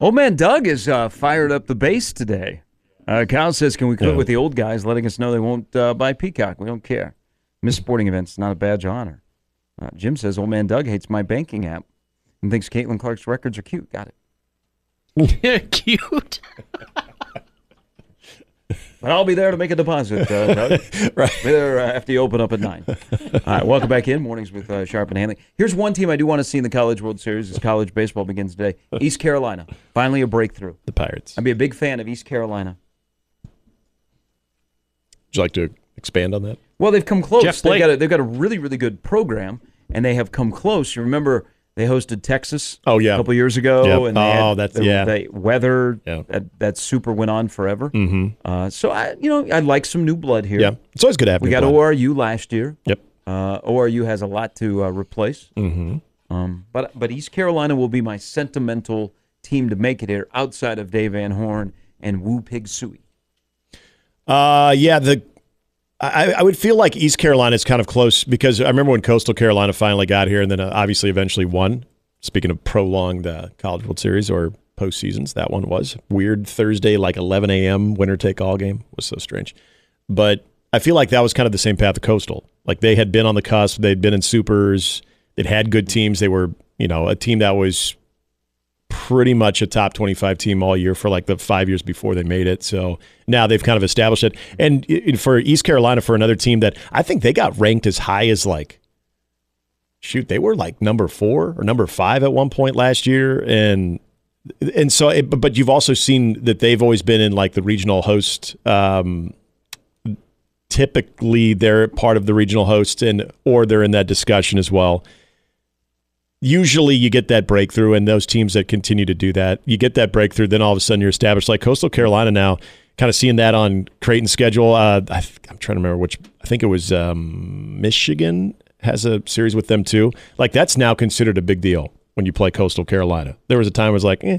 Old man Doug has uh, fired up the base today. Uh, Kyle says, "Can we quit Yeah. with the old guys, letting us know they won't uh, buy Peacock? We don't care. Miss sporting events, not a badge of honor." Uh, Jim says, "Old man Doug hates my banking app and thinks Caitlin Clark's records are cute." Got it. Cute. But I'll be there to make a deposit, uh, Doug. Right. Be there uh, after you open up at nine. All right, welcome back in mornings with uh, Sharp and Hanley. Here's one team I do want to see in the College World Series as college baseball begins today. East Carolina, finally a breakthrough. The Pirates. I'd be a big fan of East Carolina. Would you like to expand on that? Well, they've come close. Jeff they've got a, they've got a really really good program, and they have come close. You remember they hosted Texas. Oh, yeah. a couple years ago. Yep. And Oh, had that's- the, yeah. The weather Yeah. that, that super went on forever. Mm-hmm. Uh, so I you know I like some new blood here. Yeah. It's always good to have we got blood. ORU last year. Yep. Uh, ORU has a lot to uh, replace. Mm-hmm. Um, but but East Carolina will be my sentimental team to make it here, outside of Dave Van Horn and Woo Pig Sooie. Uh, yeah, the I, I would feel like East Carolina is kind of close because I remember when Coastal Carolina finally got here and then uh, obviously eventually won. Speaking of prolonged uh, College World Series or postseasons, that one was weird Thursday, like 11 a.m. winner take all game was so strange. But I feel like that was kind of the same path of Coastal. Like they had been on the cusp, they'd been in supers, they'd had good teams. They were, you know, a team that was pretty much a top 25 team all year for like the five years before they made it. So now they've kind of established it. And for East Carolina, for another team that I think they got ranked as high as like, shoot, they were like number four or number five at one point last year. And and so, it, but you've also seen that they've always been in like the regional host. Um, typically, they're part of the regional host, and or they're in that discussion as well usually you get that breakthrough and those teams that continue to do that you get that breakthrough then all of a sudden you're established. Like coastal carolina now kind of seeing that on creighton's schedule uh, I, i'm trying to remember which i think it was um, michigan has a series with them too. Like that's now considered a big deal when you play coastal carolina. There was a time it was like eh,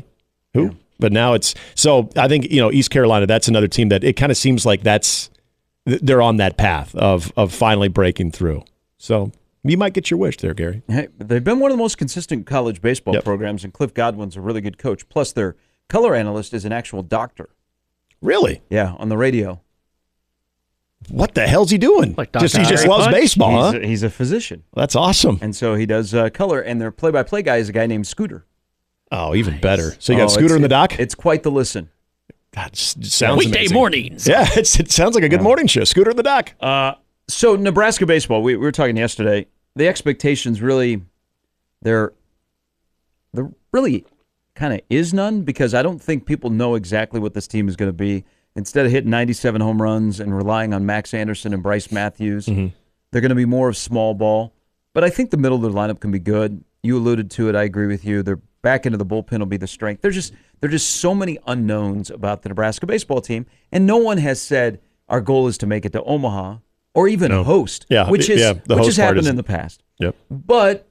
who? But now it's so i think you know east carolina that's another team that it kind of seems like that's they're on that path of of finally breaking through. So you might get your wish there gary Hey, they've been one of the most consistent college baseball Yep. programs, and Cliff Godwin's a really good coach. Plus, their color analyst is an actual doctor. really Yeah, on the radio. What the hell's he doing? Like just he just Harry loves Punch? baseball, he's, huh? a, he's a physician, That's awesome. and so he does uh, color. And their play-by-play guy is a guy named Scooter. Oh, even better. So you got Oh, Scooter in the dock. It's quite the listen. That sounds Weekday amazing. mornings. Yeah, it's, it sounds like a good morning show. Scooter in the dock. Uh, so Nebraska baseball, we, we were talking yesterday. The expectations really, there, there really kind of is none because I don't think people know exactly what this team is going to be. Instead of hitting 97 home runs and relying on Max Anderson and Brice Matthews, mm-hmm. they're going to be more of small ball. But I think the middle of their lineup can be good. You alluded to it. I agree with you. Their back into the bullpen will be the strength. There's just there's just so many unknowns about the Nebraska baseball team, and no one has said our goal is to make it to Omaha or even host. Yeah, which is yeah, which has happened in the past. Yep. But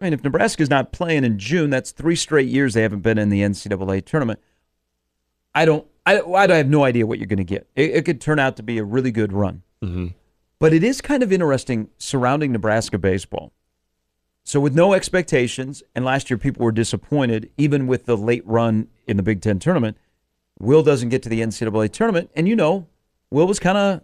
I mean, if Nebraska's not playing in June, that's three straight years they haven't been in the NCAA tournament. I don't. I, I have no idea what you're going to get. It, it could turn out to be a really good run. But it is kind of interesting surrounding Nebraska baseball. So with no expectations, and last year people were disappointed, even with the late run in the Big Ten tournament. Will doesn't get to the NCAA tournament, and you know, Will was kind of,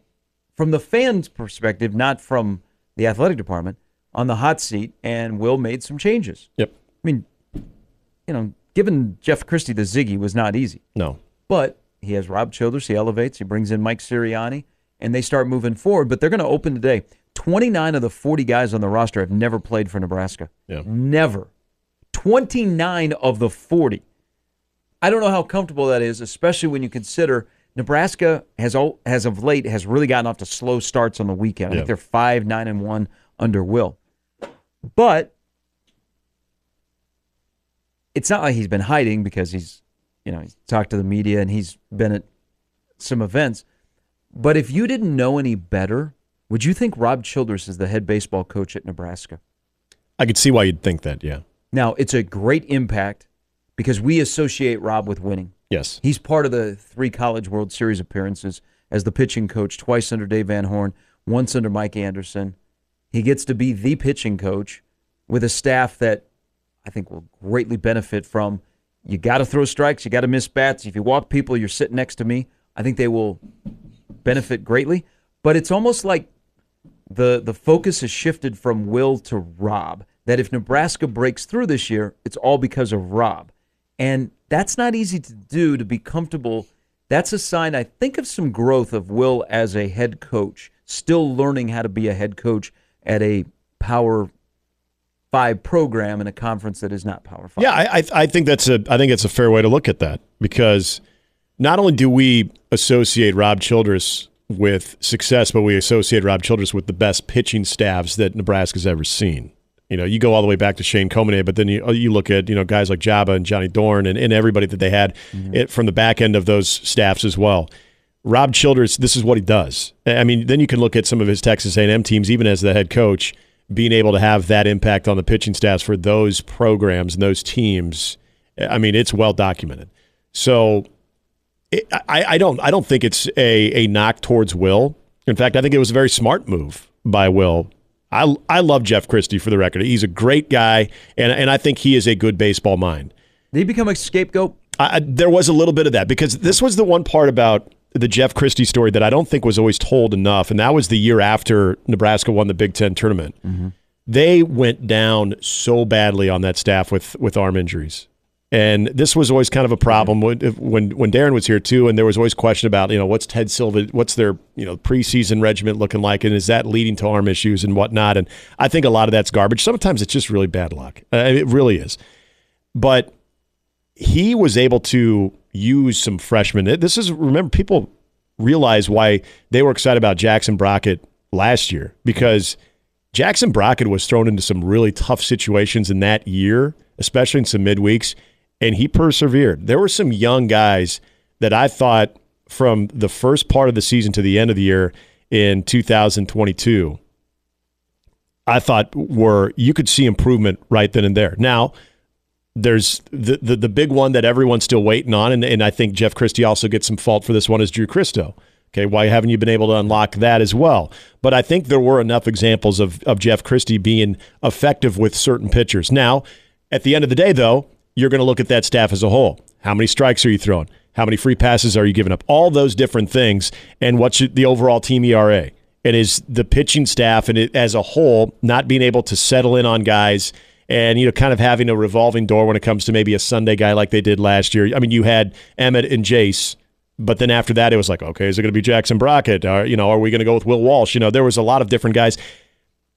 from the fans' perspective, not from the athletic department, on the hot seat, and Will made some changes. Yep. I mean, you know, giving Jeff Christy the Ziggy was not easy. No. But he has Rob Childress, He elevates. He brings in Mike Sirianni, and they start moving forward. But they're going to open today. 29 of the 40 guys on the roster have never played for Nebraska. Yeah. Never. 29 of the 40. I don't know how comfortable that is, especially when you consider Nebraska has has of late has really gotten off to slow starts on the weekend. I Yeah. think they're five, nine, and one under Will. But it's not like he's been hiding because he's you know, he's talked to the media and he's been at some events. But if you didn't know any better, would you think Rob Childress is the head baseball coach at Nebraska? I could see why you'd think that, yeah. Now, it's a great impact because we associate Rob with winning. Yes. He's part of the three College World Series appearances as the pitching coach, twice under Dave Van Horn, once under Mike Anderson. He gets to be the pitching coach with a staff that I think will greatly benefit from. You got to throw strikes, you got to miss bats. If you walk people, you're sitting next to me. I think they will benefit greatly. But it's almost like the the focus has shifted from Will to Rob. That if Nebraska breaks through this year, it's all because of Rob. And that's not easy to do to be comfortable. That's a sign, I think, of some growth of Will as a head coach, still learning how to be a head coach at a Power Five program in a conference that is not Power Five. Yeah, I, I think that's a I think it's a fair way to look at that because not only do we associate Rob Childress with success, but we associate Rob Childress with the best pitching staffs that Nebraska's ever seen. You know, you go all the way back to Shane Komine, but then you you look at you know guys like Joba and Johnny Dorn and, and everybody that they had mm-hmm. it, from the back end of those staffs as well. Rob Childress, this is what he does. I mean, then you can look at some of his Texas A&M teams, even as the head coach, being able to have that impact on the pitching staffs for those programs and those teams. I mean, it's well documented. So I, I don't I don't think it's a, a knock towards Will. In fact, I think it was a very smart move by Will. I I love Jeff Christy for the record. He's a great guy, and and I think he is a good baseball mind. Did he become a scapegoat? I, there was a little bit of that because this was the one part about the Jeff Christy story that I don't think was always told enough, and that was the year after Nebraska won the Big Ten tournament. Mm-hmm. They went down so badly on that staff with with arm injuries. And this was always kind of a problem when when when Darin was here too, and there was always question about you know what's Ted Silva, what's their you know preseason regiment looking like, and is that leading to arm issues and whatnot? And I think a lot of that's garbage. Sometimes it's just really bad luck. Uh, it really is. But he was able to use some freshmen. This is remember people realize why they were excited about Jackson Brockett last year because Jackson Brockett was thrown into some really tough situations in that year, especially in some midweeks and he persevered. There were some young guys that I thought from the first part of the season to the end of the year in 2022 I thought were you could see improvement right then and there. Now, there's the, the, the big one that everyone's still waiting on, and, and I think Jeff Christy also gets some fault for this one is Drew Christo. Okay, why haven't you been able to unlock that as well? But I think there were enough examples of, of Jeff Christy being effective with certain pitchers. Now, at the end of the day, though, you're going to look at that staff as a whole. How many strikes are you throwing? How many free passes are you giving up? All those different things, and what's the overall team ERA? It is the pitching staff and it, as a whole not being able to settle in on guys and you know kind of having a revolving door when it comes to maybe a Sunday guy like they did last year. I mean, you had Emmett and Jace, but then after that it was like, okay, is it going to be Jackson Brockett? Or you know, are we going to go with Will Walsh? You know, there was a lot of different guys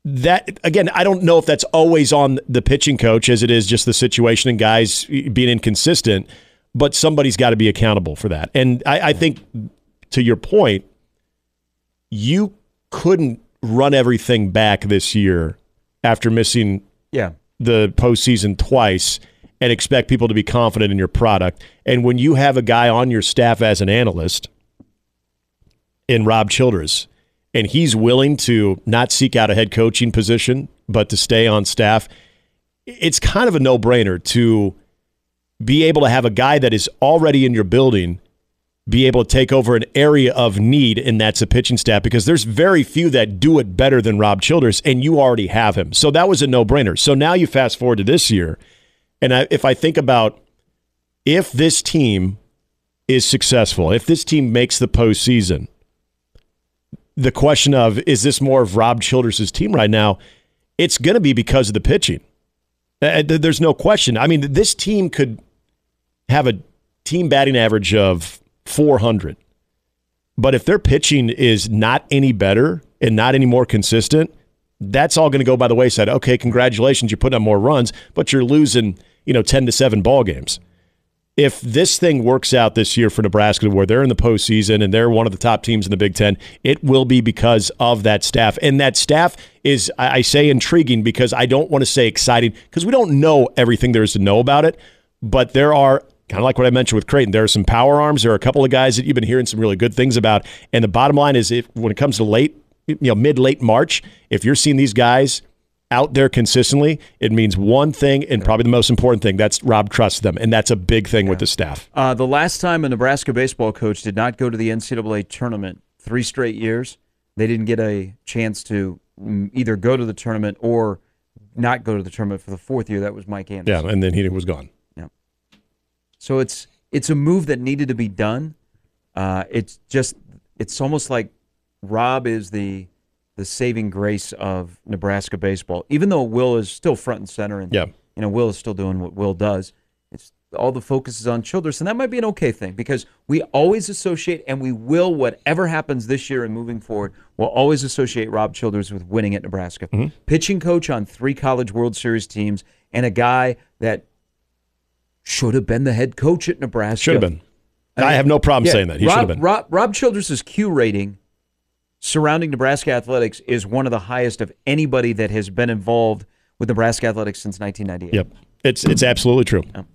that again, I don't know if that's always on the pitching coach as it is just the situation and guys being inconsistent, but somebody's got to be accountable for that. And I, I think to your point, you couldn't run everything back this year after missing yeah. the postseason twice and expect people to be confident in your product. And when you have a guy on your staff as an analyst in Rob Childress and he's willing to not seek out a head coaching position, but to stay on staff, it's kind of a no brainer to be able to have a guy that is already in your building be able to take over an area of need, and that's a pitching staff because there's very few that do it better than Rob Childress, and you already have him. So that was a no brainer. So now you fast forward to this year, and I, if I think about if this team is successful, if this team makes the postseason, the question of is this more of Rob Childress' team right now? It's going to be because of the pitching. Uh, there's no question. I mean, this team could have a team batting average of 400. But if their pitching is not any better and not any more consistent, that's all going to go by the wayside. Okay, congratulations, you're putting up more runs, but you're losing, you know, 10 to 7 ball games if this thing works out this year for Nebraska, where they're in the postseason and they're one of the top teams in the Big Ten, it will be because of that staff. And that staff is, I say, intriguing because I don't want to say exciting because we don't know everything there is to know about it. But there are kind of like what I mentioned with Creighton. There are some power arms. There are a couple of guys that you've been hearing some really good things about. And the bottom line is, if when it comes to late, you know, mid late March, if you're seeing these guys out there consistently, it means one thing, and probably the most important thing. That's Rob trusts them, and that's a big thing with the staff. Uh, the last time a Nebraska baseball coach did not go to the NCAA tournament, three straight years, they didn't get a chance to mm, either go to the tournament or not go to the tournament for the fourth year. That was Mike Anderson. Yeah, and then he was gone. Yeah. So it's it's a move that needed to be done. Uh, it's just it's almost like Rob is the the saving grace of Nebraska baseball. Even though Will is still front and center, and Yeah. you know Will is still doing what Will does. It's all the focus is on Childress, and that might be an okay thing because we always associate, and we will, whatever happens this year and moving forward, we'll always associate Rob Childress with winning at Nebraska. Mm-hmm. Pitching coach on three College World Series teams, and a guy that should have been the head coach at Nebraska. Should have been. I have no problem Yeah, saying that. He should have been. Rob, Rob Childress's Q rating surrounding Nebraska athletics is one of the highest of anybody that has been involved with Nebraska athletics since 1998. Yep. It's it's absolutely true. All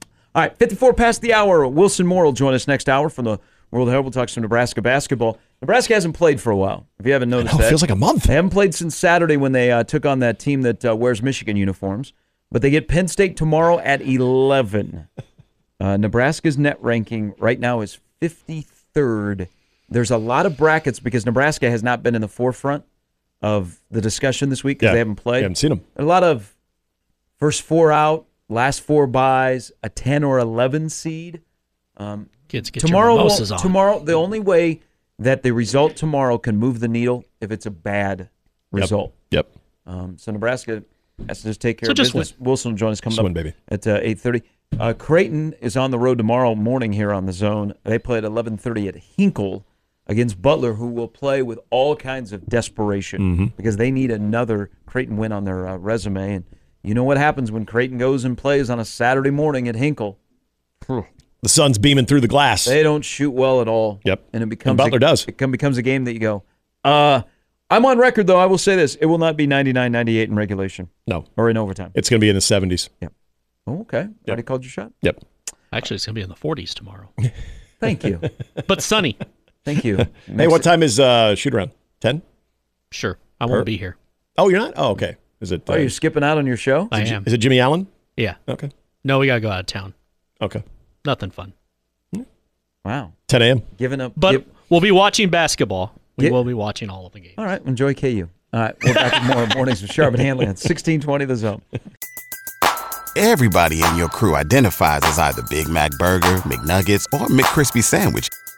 right, 54 past the hour. Wilson Moore will join us next hour from the World Herald. We'll talk some Nebraska basketball. Nebraska hasn't played for a while. If you haven't noticed know, it feels like a month. They haven't played since Saturday when they uh, took on that team that uh, wears Michigan uniforms. But they get Penn State tomorrow at 11. Uh, Nebraska's net ranking right now is 53rd. There's a lot of brackets because Nebraska has not been in the forefront of the discussion this week because Yeah. they haven't played. You haven't seen them. A lot of first four out, last four buys, a 10 or 11 seed. Kids get tomorrow, your won't- on. tomorrow, the only way that the result tomorrow can move the needle if it's a bad result. Yep. Um, so Nebraska has to just take care So of just business. Wilson will join us coming Just up win, baby. at uh, 8.30. Uh, Creighton is on the road tomorrow morning here on the zone. They play at 11.30 at Hinkle against Butler, who will play with all kinds of desperation Mm-hmm. because they need another Creighton win on their uh, resume. And you know what happens when Creighton goes and plays on a Saturday morning at Hinkle? The sun's beaming through the glass. They don't shoot well at all. Yep. And it becomes And Butler a, does. It becomes a game that you go, uh, I'm on record though. I will say this: it will not be 99-98 in regulation no, or in overtime. it's going to be in the 70s. Oh, okay, already called your shot. Yep. Actually, it's gonna be in the 40s tomorrow, Thank you, but sunny. Thank you. Hey, what time is uh, shoot around? 10? Sure, I won't be here. Oh, you're not? Oh, okay. Is it? Uh, Are you skipping out on your show? I am. is it Jimmy Allen? Yeah. Okay. No, we gotta go out of town. Okay. Nothing fun. Wow, 10 a.m. giving up. But give- we'll be watching basketball. We Yeah. will be watching all of the games. all right, enjoy KU. All right, we're back with more mornings with Sharp and Hanley on 1620 The Zone. Everybody in your crew identifies as either Big Mac Burger, McNuggets, or McCrispy Sandwich.